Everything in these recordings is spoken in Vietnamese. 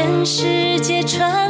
全世界传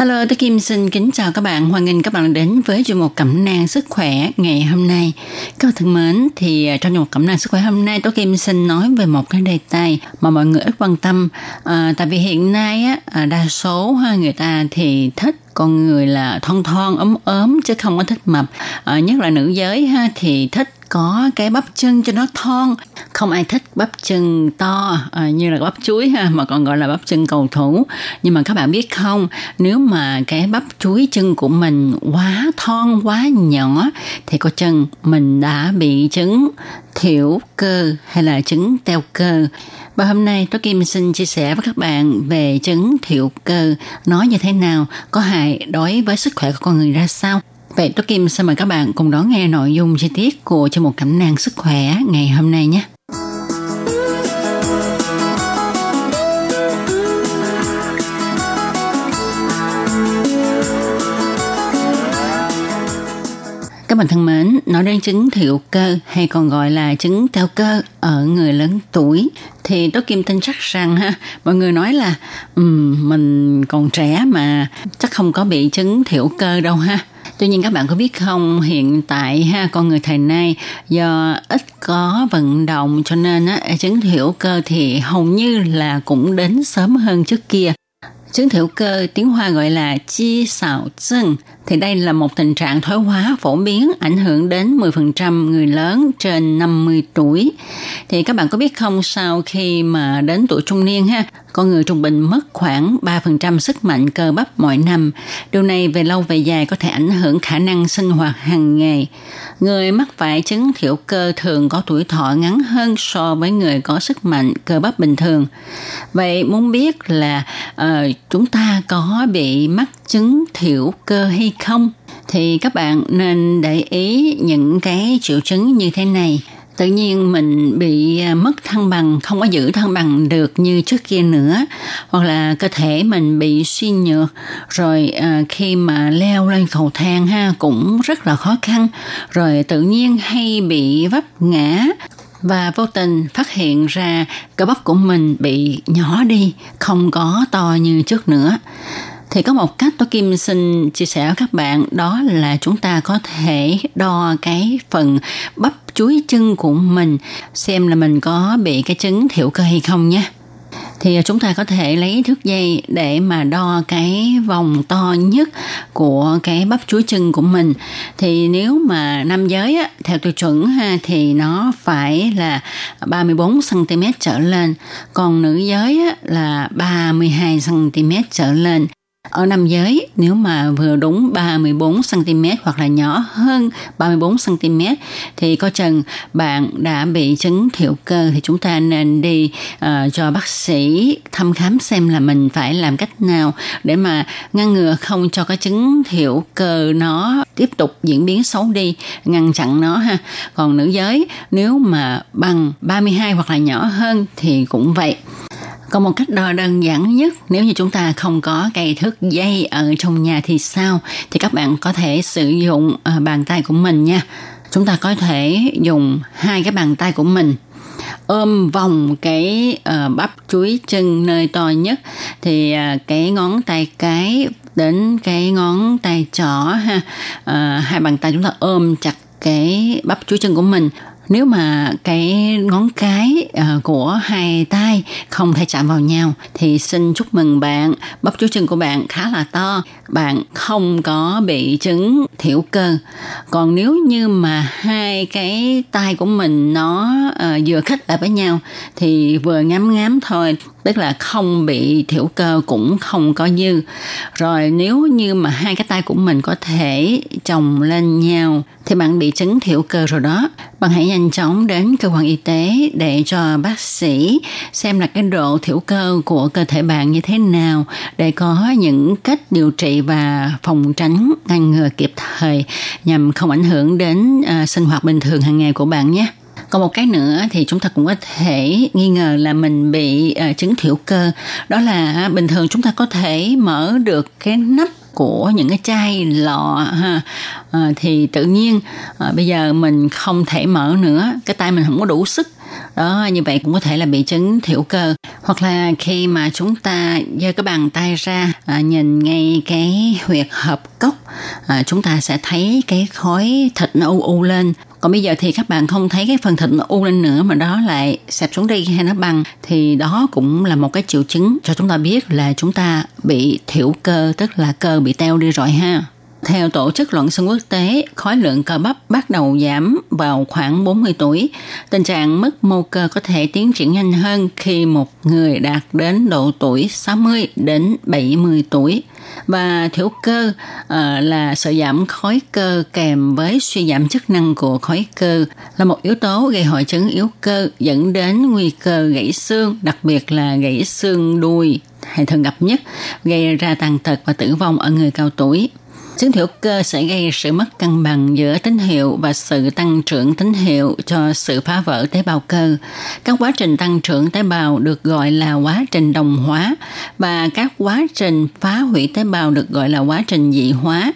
Hello, tôi Kim xin kính chào các bạn. Hoan nghênh các bạn đến với chuyên mục Cẩm nang sức khỏe ngày hôm nay. Các bạn thân mến, thì à, trong chuyên mục Cẩm nang sức khỏe hôm nay, tôi Kim xin nói về một cái đề tài mà mọi người ít quan tâm. À, tại vì hiện nay á, à, đa số ha, người ta thì thích con người là thon thon ốm ốm chứ không có thích mập à, nhất là nữ giới ha thì thích có cái bắp chân cho nó thon. Không ai thích bắp chân to à, như là bắp chuối ha mà còn gọi là bắp chân cầu thủ. Nhưng mà các bạn biết không nếu mà cái bắp chuối chân của mình quá thon quá nhỏ thì có chân mình đã bị chứng thiểu cơ hay là chứng teo cơ? Và hôm nay tôi Kim xin chia sẻ với các bạn về chứng thiểu cơ. Nó như thế nào, có hại đối với sức khỏe của con người ra sao. Vậy tôi Kim xin mời các bạn cùng đón nghe nội dung chi tiết của chương một cẩm nang sức khỏe ngày hôm nay nhé. Các bạn thân mến, nói đến chứng thiểu cơ hay còn gọi là chứng teo cơ ở người lớn tuổi thì tôi Kim tin chắc rằng ha, mọi người nói là um, mình còn trẻ mà chắc không có bị chứng thiểu cơ đâu ha. Tuy nhiên các bạn có biết không, hiện tại ha con người thời nay do ít có vận động cho nên á, chứng thiểu cơ thì hầu như là cũng đến sớm hơn trước kia. Chứng thiểu cơ tiếng Hoa gọi là chi xảo chân thì đây là một tình trạng thoái hóa phổ biến ảnh hưởng đến 10% người lớn trên 50 tuổi. Thì các bạn có biết không sau khi mà đến tuổi trung niên ha, con người trung bình mất khoảng 3% sức mạnh cơ bắp mỗi năm. Điều này về lâu về dài có thể ảnh hưởng khả năng sinh hoạt hàng ngày. Người mắc phải chứng thiểu cơ thường có tuổi thọ ngắn hơn so với người có sức mạnh cơ bắp bình thường. Vậy muốn biết là uh, chúng ta có bị mắc chứng thiểu cơ hay không thì các bạn nên để ý những cái triệu chứng như thế này tự nhiên mình bị à, mất thăng bằng không có giữ thăng bằng được như trước kia nữa. Hoặc là cơ thể mình bị suy nhược rồi à, khi mà leo lên cầu thang ha cũng rất là khó khăn. Rồi tự nhiên hay bị vấp ngã và vô tình phát hiện ra cơ bắp của mình bị nhỏ đi không có to như trước nữa thì có một cách tôi Kim xin chia sẻ với các bạn đó là chúng ta có thể đo cái phần bắp chuối chân của mình xem là mình có bị cái chứng thiểu cơ hay không nhé. Thì chúng ta có thể lấy thước dây để mà đo cái vòng to nhất của cái bắp chuối chân của mình. Thì nếu mà nam giới á, theo tiêu chuẩn ha thì nó phải là 34 cm trở lên. Còn nữ giới á, là 32 cm trở lên ở nam giới, nếu mà vừa đúng 34 cm hoặc là nhỏ hơn 34 cm thì có chừng bạn đã bị chứng thiểu cơ thì chúng ta nên đi uh, cho bác sĩ thăm khám xem là mình phải làm cách nào để mà ngăn ngừa không cho cái chứng thiểu cơ nó tiếp tục diễn biến xấu đi, ngăn chặn nó ha. Còn nữ giới nếu mà bằng 32 hoặc là nhỏ hơn thì cũng vậy. Còn một cách đo đơn giản nhất nếu như chúng ta không có cây thước dây ở trong nhà thì sao? Thì các bạn có thể sử dụng ờ, bàn tay của mình nha. Chúng ta có thể dùng hai cái bàn tay của mình ôm vòng cái uh, bắp chuối chân nơi to nhất thì uh, cái ngón tay cái đến cái ngón tay trỏ ha uh, hai bàn tay chúng ta ôm chặt cái bắp chuối chân của mình nếu mà cái ngón cái uh, của hai tay không thể chạm vào nhau thì xin chúc mừng bạn. Bắp chuối chân của bạn khá là to. Bạn không có bị chứng thiểu cơ. Còn nếu như mà hai cái tay của mình nó uh, vừa khít lại với nhau thì vừa ngắm ngắm thôi tức là không bị thiểu cơ cũng không có dư. Rồi nếu như mà hai cái tay của mình có thể chồng lên nhau thì bạn bị chứng thiểu cơ rồi đó bạn hãy nhanh chóng đến cơ quan y tế để cho bác sĩ xem là cái độ thiểu cơ của cơ thể bạn như thế nào để có những cách điều trị và phòng tránh ngăn ngừa kịp thời nhằm không ảnh hưởng đến uh, sinh hoạt bình thường hàng ngày của bạn nhé. Còn một cái nữa thì chúng ta cũng có thể nghi ngờ là mình bị uh, chứng thiểu cơ. Đó là bình thường chúng ta có thể mở được cái nắp của những cái chai lọ ha. À, thì tự nhiên à, bây giờ mình không thể mở nữa cái tay mình không có đủ sức. Đó như vậy cũng có thể là bị chứng thiểu cơ. Hoặc là khi mà chúng ta giơ cái bàn tay ra à, nhìn ngay cái huyệt hợp cốc à, chúng ta sẽ thấy cái khói thịt nó u u lên còn bây giờ thì các bạn không thấy cái phần thịt nó u lên nữa mà đó lại xẹp xuống đi hay nó bằng, thì đó cũng là một cái triệu chứng cho chúng ta biết là chúng ta bị thiểu cơ, tức là cơ bị teo đi rồi ha theo Tổ chức Loạn xương quốc tế, khối lượng cơ bắp bắt đầu giảm vào khoảng 40 tuổi. Tình trạng mất mô cơ có thể tiến triển nhanh hơn khi một người đạt đến độ tuổi 60 đến 70 tuổi. Và thiểu cơ uh, là sự giảm khối cơ kèm với suy giảm chức năng của khối cơ là một yếu tố gây hội chứng yếu cơ dẫn đến nguy cơ gãy xương, đặc biệt là gãy xương đuôi hay thường gặp nhất, gây ra tàn tật và tử vong ở người cao tuổi. Chứng thiểu cơ sẽ gây sự mất cân bằng giữa tín hiệu và sự tăng trưởng tín hiệu cho sự phá vỡ tế bào cơ. Các quá trình tăng trưởng tế bào được gọi là quá trình đồng hóa và các quá trình phá hủy tế bào được gọi là quá trình dị hóa.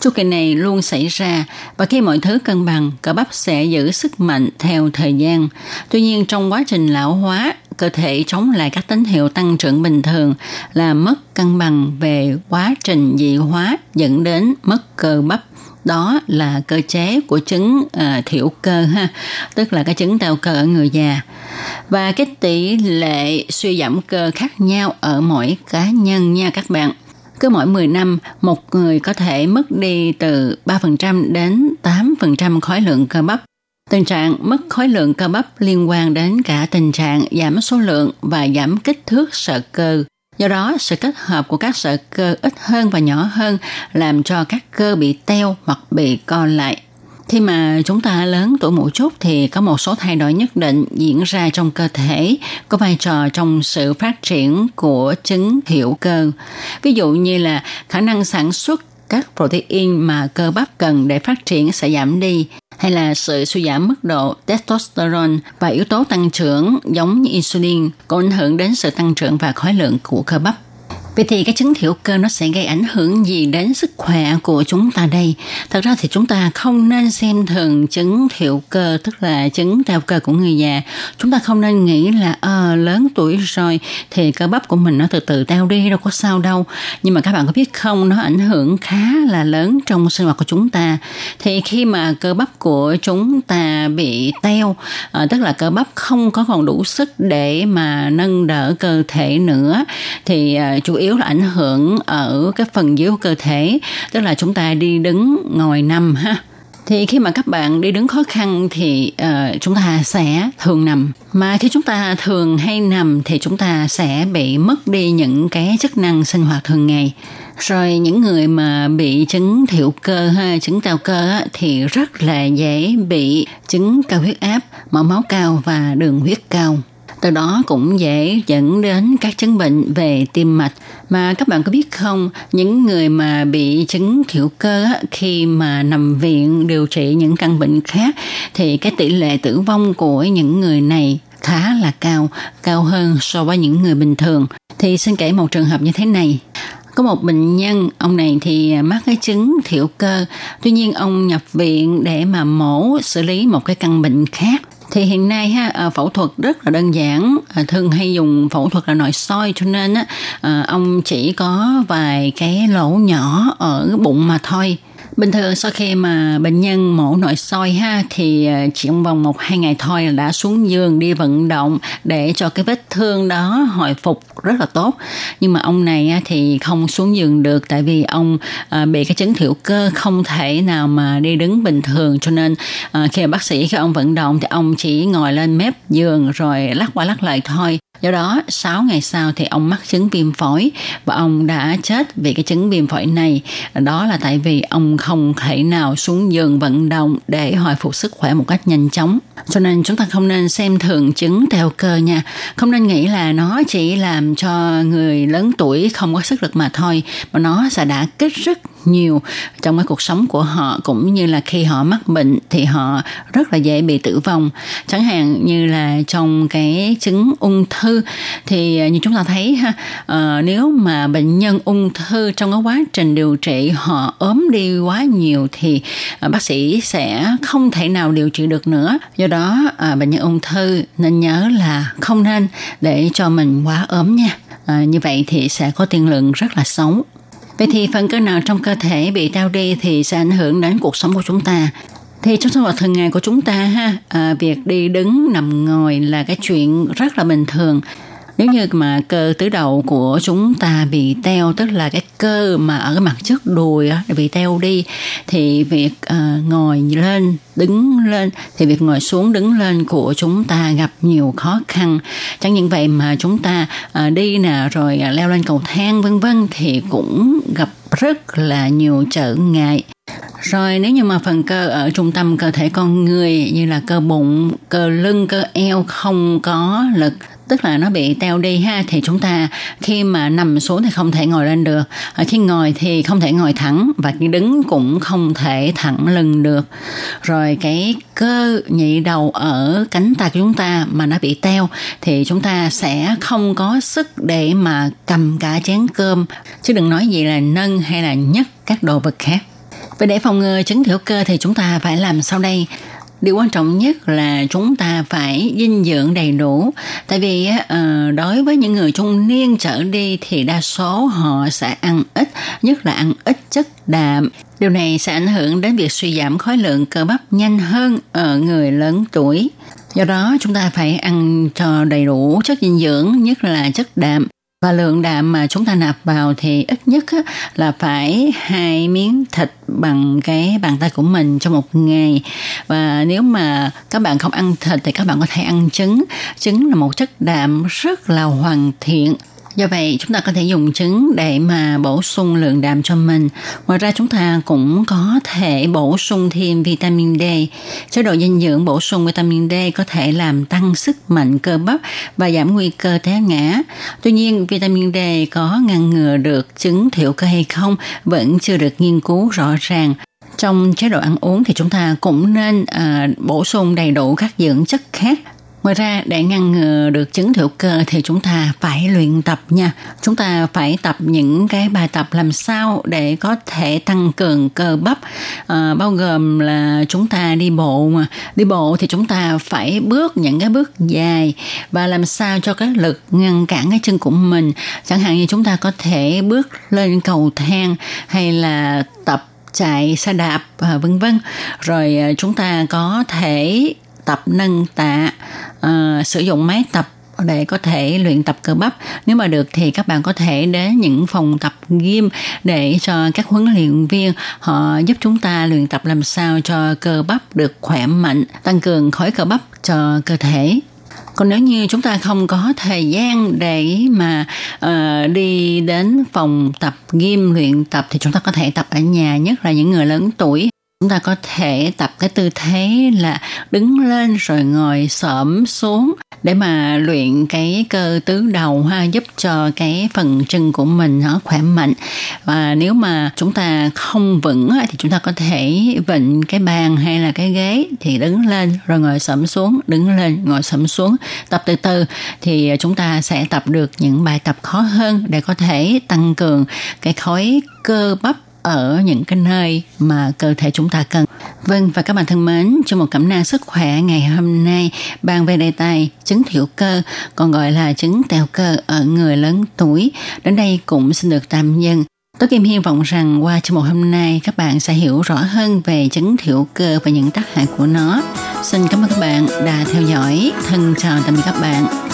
Chu kỳ này luôn xảy ra và khi mọi thứ cân bằng, cơ bắp sẽ giữ sức mạnh theo thời gian. Tuy nhiên trong quá trình lão hóa, cơ thể chống lại các tín hiệu tăng trưởng bình thường là mất cân bằng về quá trình dị hóa dẫn đến mất cơ bắp. Đó là cơ chế của chứng uh, thiểu cơ ha tức là cái chứng teo cơ ở người già. Và cái tỷ lệ suy giảm cơ khác nhau ở mỗi cá nhân nha các bạn. Cứ mỗi 10 năm, một người có thể mất đi từ 3% đến 8% khối lượng cơ bắp. Tình trạng mất khối lượng cơ bắp liên quan đến cả tình trạng giảm số lượng và giảm kích thước sợi cơ. Do đó, sự kết hợp của các sợi cơ ít hơn và nhỏ hơn làm cho các cơ bị teo hoặc bị co lại. Khi mà chúng ta lớn tuổi một chút thì có một số thay đổi nhất định diễn ra trong cơ thể có vai trò trong sự phát triển của chứng thiểu cơ. Ví dụ như là khả năng sản xuất các protein mà cơ bắp cần để phát triển sẽ giảm đi hay là sự suy giảm mức độ testosterone và yếu tố tăng trưởng giống như insulin, có ảnh hưởng đến sự tăng trưởng và khối lượng của cơ bắp. Vậy thì cái chứng thiểu cơ nó sẽ gây ảnh hưởng gì đến sức khỏe của chúng ta đây? Thật ra thì chúng ta không nên xem thường chứng thiểu cơ, tức là chứng teo cơ của người già. Chúng ta không nên nghĩ là à, lớn tuổi rồi thì cơ bắp của mình nó từ từ teo đi, đâu có sao đâu. Nhưng mà các bạn có biết không, nó ảnh hưởng khá là lớn trong sinh hoạt của chúng ta. Thì khi mà cơ bắp của chúng ta bị teo, à, tức là cơ bắp không có còn đủ sức để mà nâng đỡ cơ thể nữa, thì à, chủ yếu yếu là ảnh hưởng ở cái phần dưới của cơ thể tức là chúng ta đi đứng ngồi nằm ha. Thì khi mà các bạn đi đứng khó khăn thì uh, chúng ta sẽ thường nằm. Mà khi chúng ta thường hay nằm thì chúng ta sẽ bị mất đi những cái chức năng sinh hoạt thường ngày. Rồi những người mà bị chứng thiểu cơ ha chứng cao cơ thì rất là dễ bị chứng cao huyết áp mỡ máu cao và đường huyết cao từ đó cũng dễ dẫn đến các chứng bệnh về tim mạch. Mà các bạn có biết không, những người mà bị chứng thiểu cơ khi mà nằm viện điều trị những căn bệnh khác, thì cái tỷ lệ tử vong của những người này khá là cao cao hơn so với những người bình thường. Thì xin kể một trường hợp như thế này. Có một bệnh nhân, ông này thì mắc cái chứng thiểu cơ. Tuy nhiên, ông nhập viện để mà mổ, xử lý một cái căn bệnh khác thì hiện nay ha ờ, phẫu thuật rất là đơn giản. Ờ, thường hay dùng phẫu thuật là nội soi cho nên á ờ, ông chỉ có vài cái lỗ nhỏ ở bụng mà thôi. Bình thường sau khi mà bệnh nhân mổ nội soi ha, thì chỉ trong vòng một hai ngày thôi là đã xuống giường đi vận động để cho cái vết thương đó hồi phục rất là tốt. Nhưng mà ông này thì không xuống giường được tại vì ông à, bị cái chấn thiểu cơ không thể nào mà đi đứng bình thường cho nên à, khi mà bác sĩ khi ông vận động thì ông chỉ ngồi lên mép giường rồi lắc qua lắc lại thôi Do đó, 6 ngày sau thì ông mắc chứng viêm phổi và ông đã chết vì cái chứng viêm phổi này. Đó là tại vì ông không thể nào xuống giường vận động để hồi phục sức khỏe một cách nhanh chóng. Cho nên chúng ta không nên xem thường chứng theo cơ nha. Không nên nghĩ là nó chỉ làm cho người lớn tuổi không có sức lực mà thôi, mà nó sẽ đã kích rất nhiều trong cái cuộc sống của họ cũng như là khi họ mắc bệnh thì họ rất là dễ bị tử vong. Chẳng hạn như là trong cái chứng ung thư thì à, như chúng ta thấy ha uh, nếu mà bệnh nhân ung thư trong cái quá trình điều trị họ ốm đi quá nhiều thì uh, bác sĩ sẽ không thể nào điều trị được nữa. Do đó uh, bệnh nhân ung thư nên nhớ là không nên để cho mình quá ốm nha. À, như vậy thì sẽ có tiên lượng rất là xấu. Vậy thì phần cơ nào trong cơ thể bị đau đi thì sẽ ảnh hưởng đến cuộc sống của chúng ta. Thì trong sinh hoạt thường ngày của chúng ta ha, à, việc đi đứng nằm ngồi là cái chuyện rất là bình thường nếu như mà cơ tứ đầu của chúng ta bị teo tức là cái cơ mà ở cái mặt trước đùi á, bị teo đi thì việc uh, ngồi lên đứng lên thì việc ngồi xuống đứng lên của chúng ta gặp nhiều khó khăn. Chẳng những vậy mà chúng ta uh, đi nè rồi uh, leo lên cầu thang vân vân thì cũng gặp rất là nhiều trở ngại rồi nếu như mà phần cơ ở trung tâm cơ thể con người như là cơ bụng, cơ lưng, cơ eo không có lực tức là nó bị teo đi ha thì chúng ta khi mà nằm xuống thì không thể ngồi lên được. Ở khi ngồi thì không thể ngồi thẳng và khi đứng cũng không thể thẳng lưng được. Rồi cái cơ nhị đầu ở cánh tay của chúng ta mà nó bị teo thì chúng ta sẽ không có sức để mà cầm cả chén cơm. Chứ đừng nói gì là nâng hay là nhấc các đồ vật khác. Vậy để phòng ngừa chứng thiểu cơ thì chúng ta phải làm sau đây. Điều quan trọng nhất là chúng ta phải dinh dưỡng đầy đủ. Tại vì ờ, đối với những người trung niên trở đi thì đa số họ sẽ ăn ít, nhất là ăn ít chất đạm. Điều này sẽ ảnh hưởng đến việc suy giảm khối lượng cơ bắp nhanh hơn ở người lớn tuổi. Do đó, chúng ta phải ăn cho đầy đủ chất dinh dưỡng, nhất là chất đạm và lượng đạm mà chúng ta nạp vào thì ít nhất là phải hai miếng thịt bằng cái bàn tay của mình trong một ngày. Và nếu mà các bạn không ăn thịt thì các bạn có thể ăn trứng. Trứng là một chất đạm rất là hoàn thiện Do vậy, chúng ta có thể dùng trứng để mà bổ sung lượng đạm cho mình. Ngoài ra chúng ta cũng có thể bổ sung thêm vitamin D. Chế độ dinh dưỡng bổ sung vitamin D có thể làm tăng sức mạnh cơ bắp và giảm nguy cơ té ngã. Tuy nhiên, vitamin D có ngăn ngừa được chứng thiểu cơ hay không vẫn chưa được nghiên cứu rõ ràng trong chế độ ăn uống thì chúng ta cũng nên à, bổ sung đầy đủ các dưỡng chất khác Ngoài ra để ngăn ngừa được chứng thiểu cơ thì chúng ta phải luyện tập nha. Chúng ta phải tập những cái bài tập làm sao để có thể tăng cường cơ bắp à, bao gồm là chúng ta đi bộ mà đi bộ thì chúng ta phải bước những cái bước dài và làm sao cho cái lực ngăn cản cái chân của mình. Chẳng hạn như chúng ta có thể bước lên cầu thang hay là tập chạy xe đạp và vân vân rồi ờ, chúng ta có thể tập nâng tạ uh, sử dụng máy tập để có thể luyện tập cơ bắp. Nếu mà được thì các bạn có thể đến những phòng tập gym để cho các huấn luyện viên họ giúp chúng ta luyện tập làm sao cho cơ bắp được khỏe mạnh tăng cường khối cơ bắp cho cơ thể. Còn nếu như chúng ta không có thời gian để mà uh, đi đến phòng tập gym luyện tập thì chúng ta có thể tập ở nhà nhất là những người lớn tuổi chúng ta có thể tập cái tư thế là đứng lên rồi ngồi xổm xuống để mà luyện cái cơ tứ đầu ha, giúp cho cái phần chân của mình nó khỏe mạnh. Và nếu mà chúng ta không vững thì chúng ta có thể vịnh cái bàn hay là cái ghế thì đứng lên rồi ngồi xổm xuống, đứng lên, ngồi xổm xuống. Tập từ từ thì chúng ta sẽ tập được những bài tập khó hơn để có thể tăng cường cái khối cơ bắp ở những cái nơi mà cơ thể chúng ta cần. Vâng và các bạn thân mến, trong một cẩm nang sức khỏe ngày hôm nay bàn về đề tài chứng thiểu cơ, còn gọi là chứng teo cơ ở người lớn tuổi. Đến đây cũng xin được tạm dừng. Tôi Kim hy vọng rằng qua chương mục hôm nay các bạn sẽ hiểu rõ hơn về chứng thiểu cơ và những tác hại của nó. Xin cảm ơn các bạn đã theo dõi. Thân chào tạm biệt các bạn.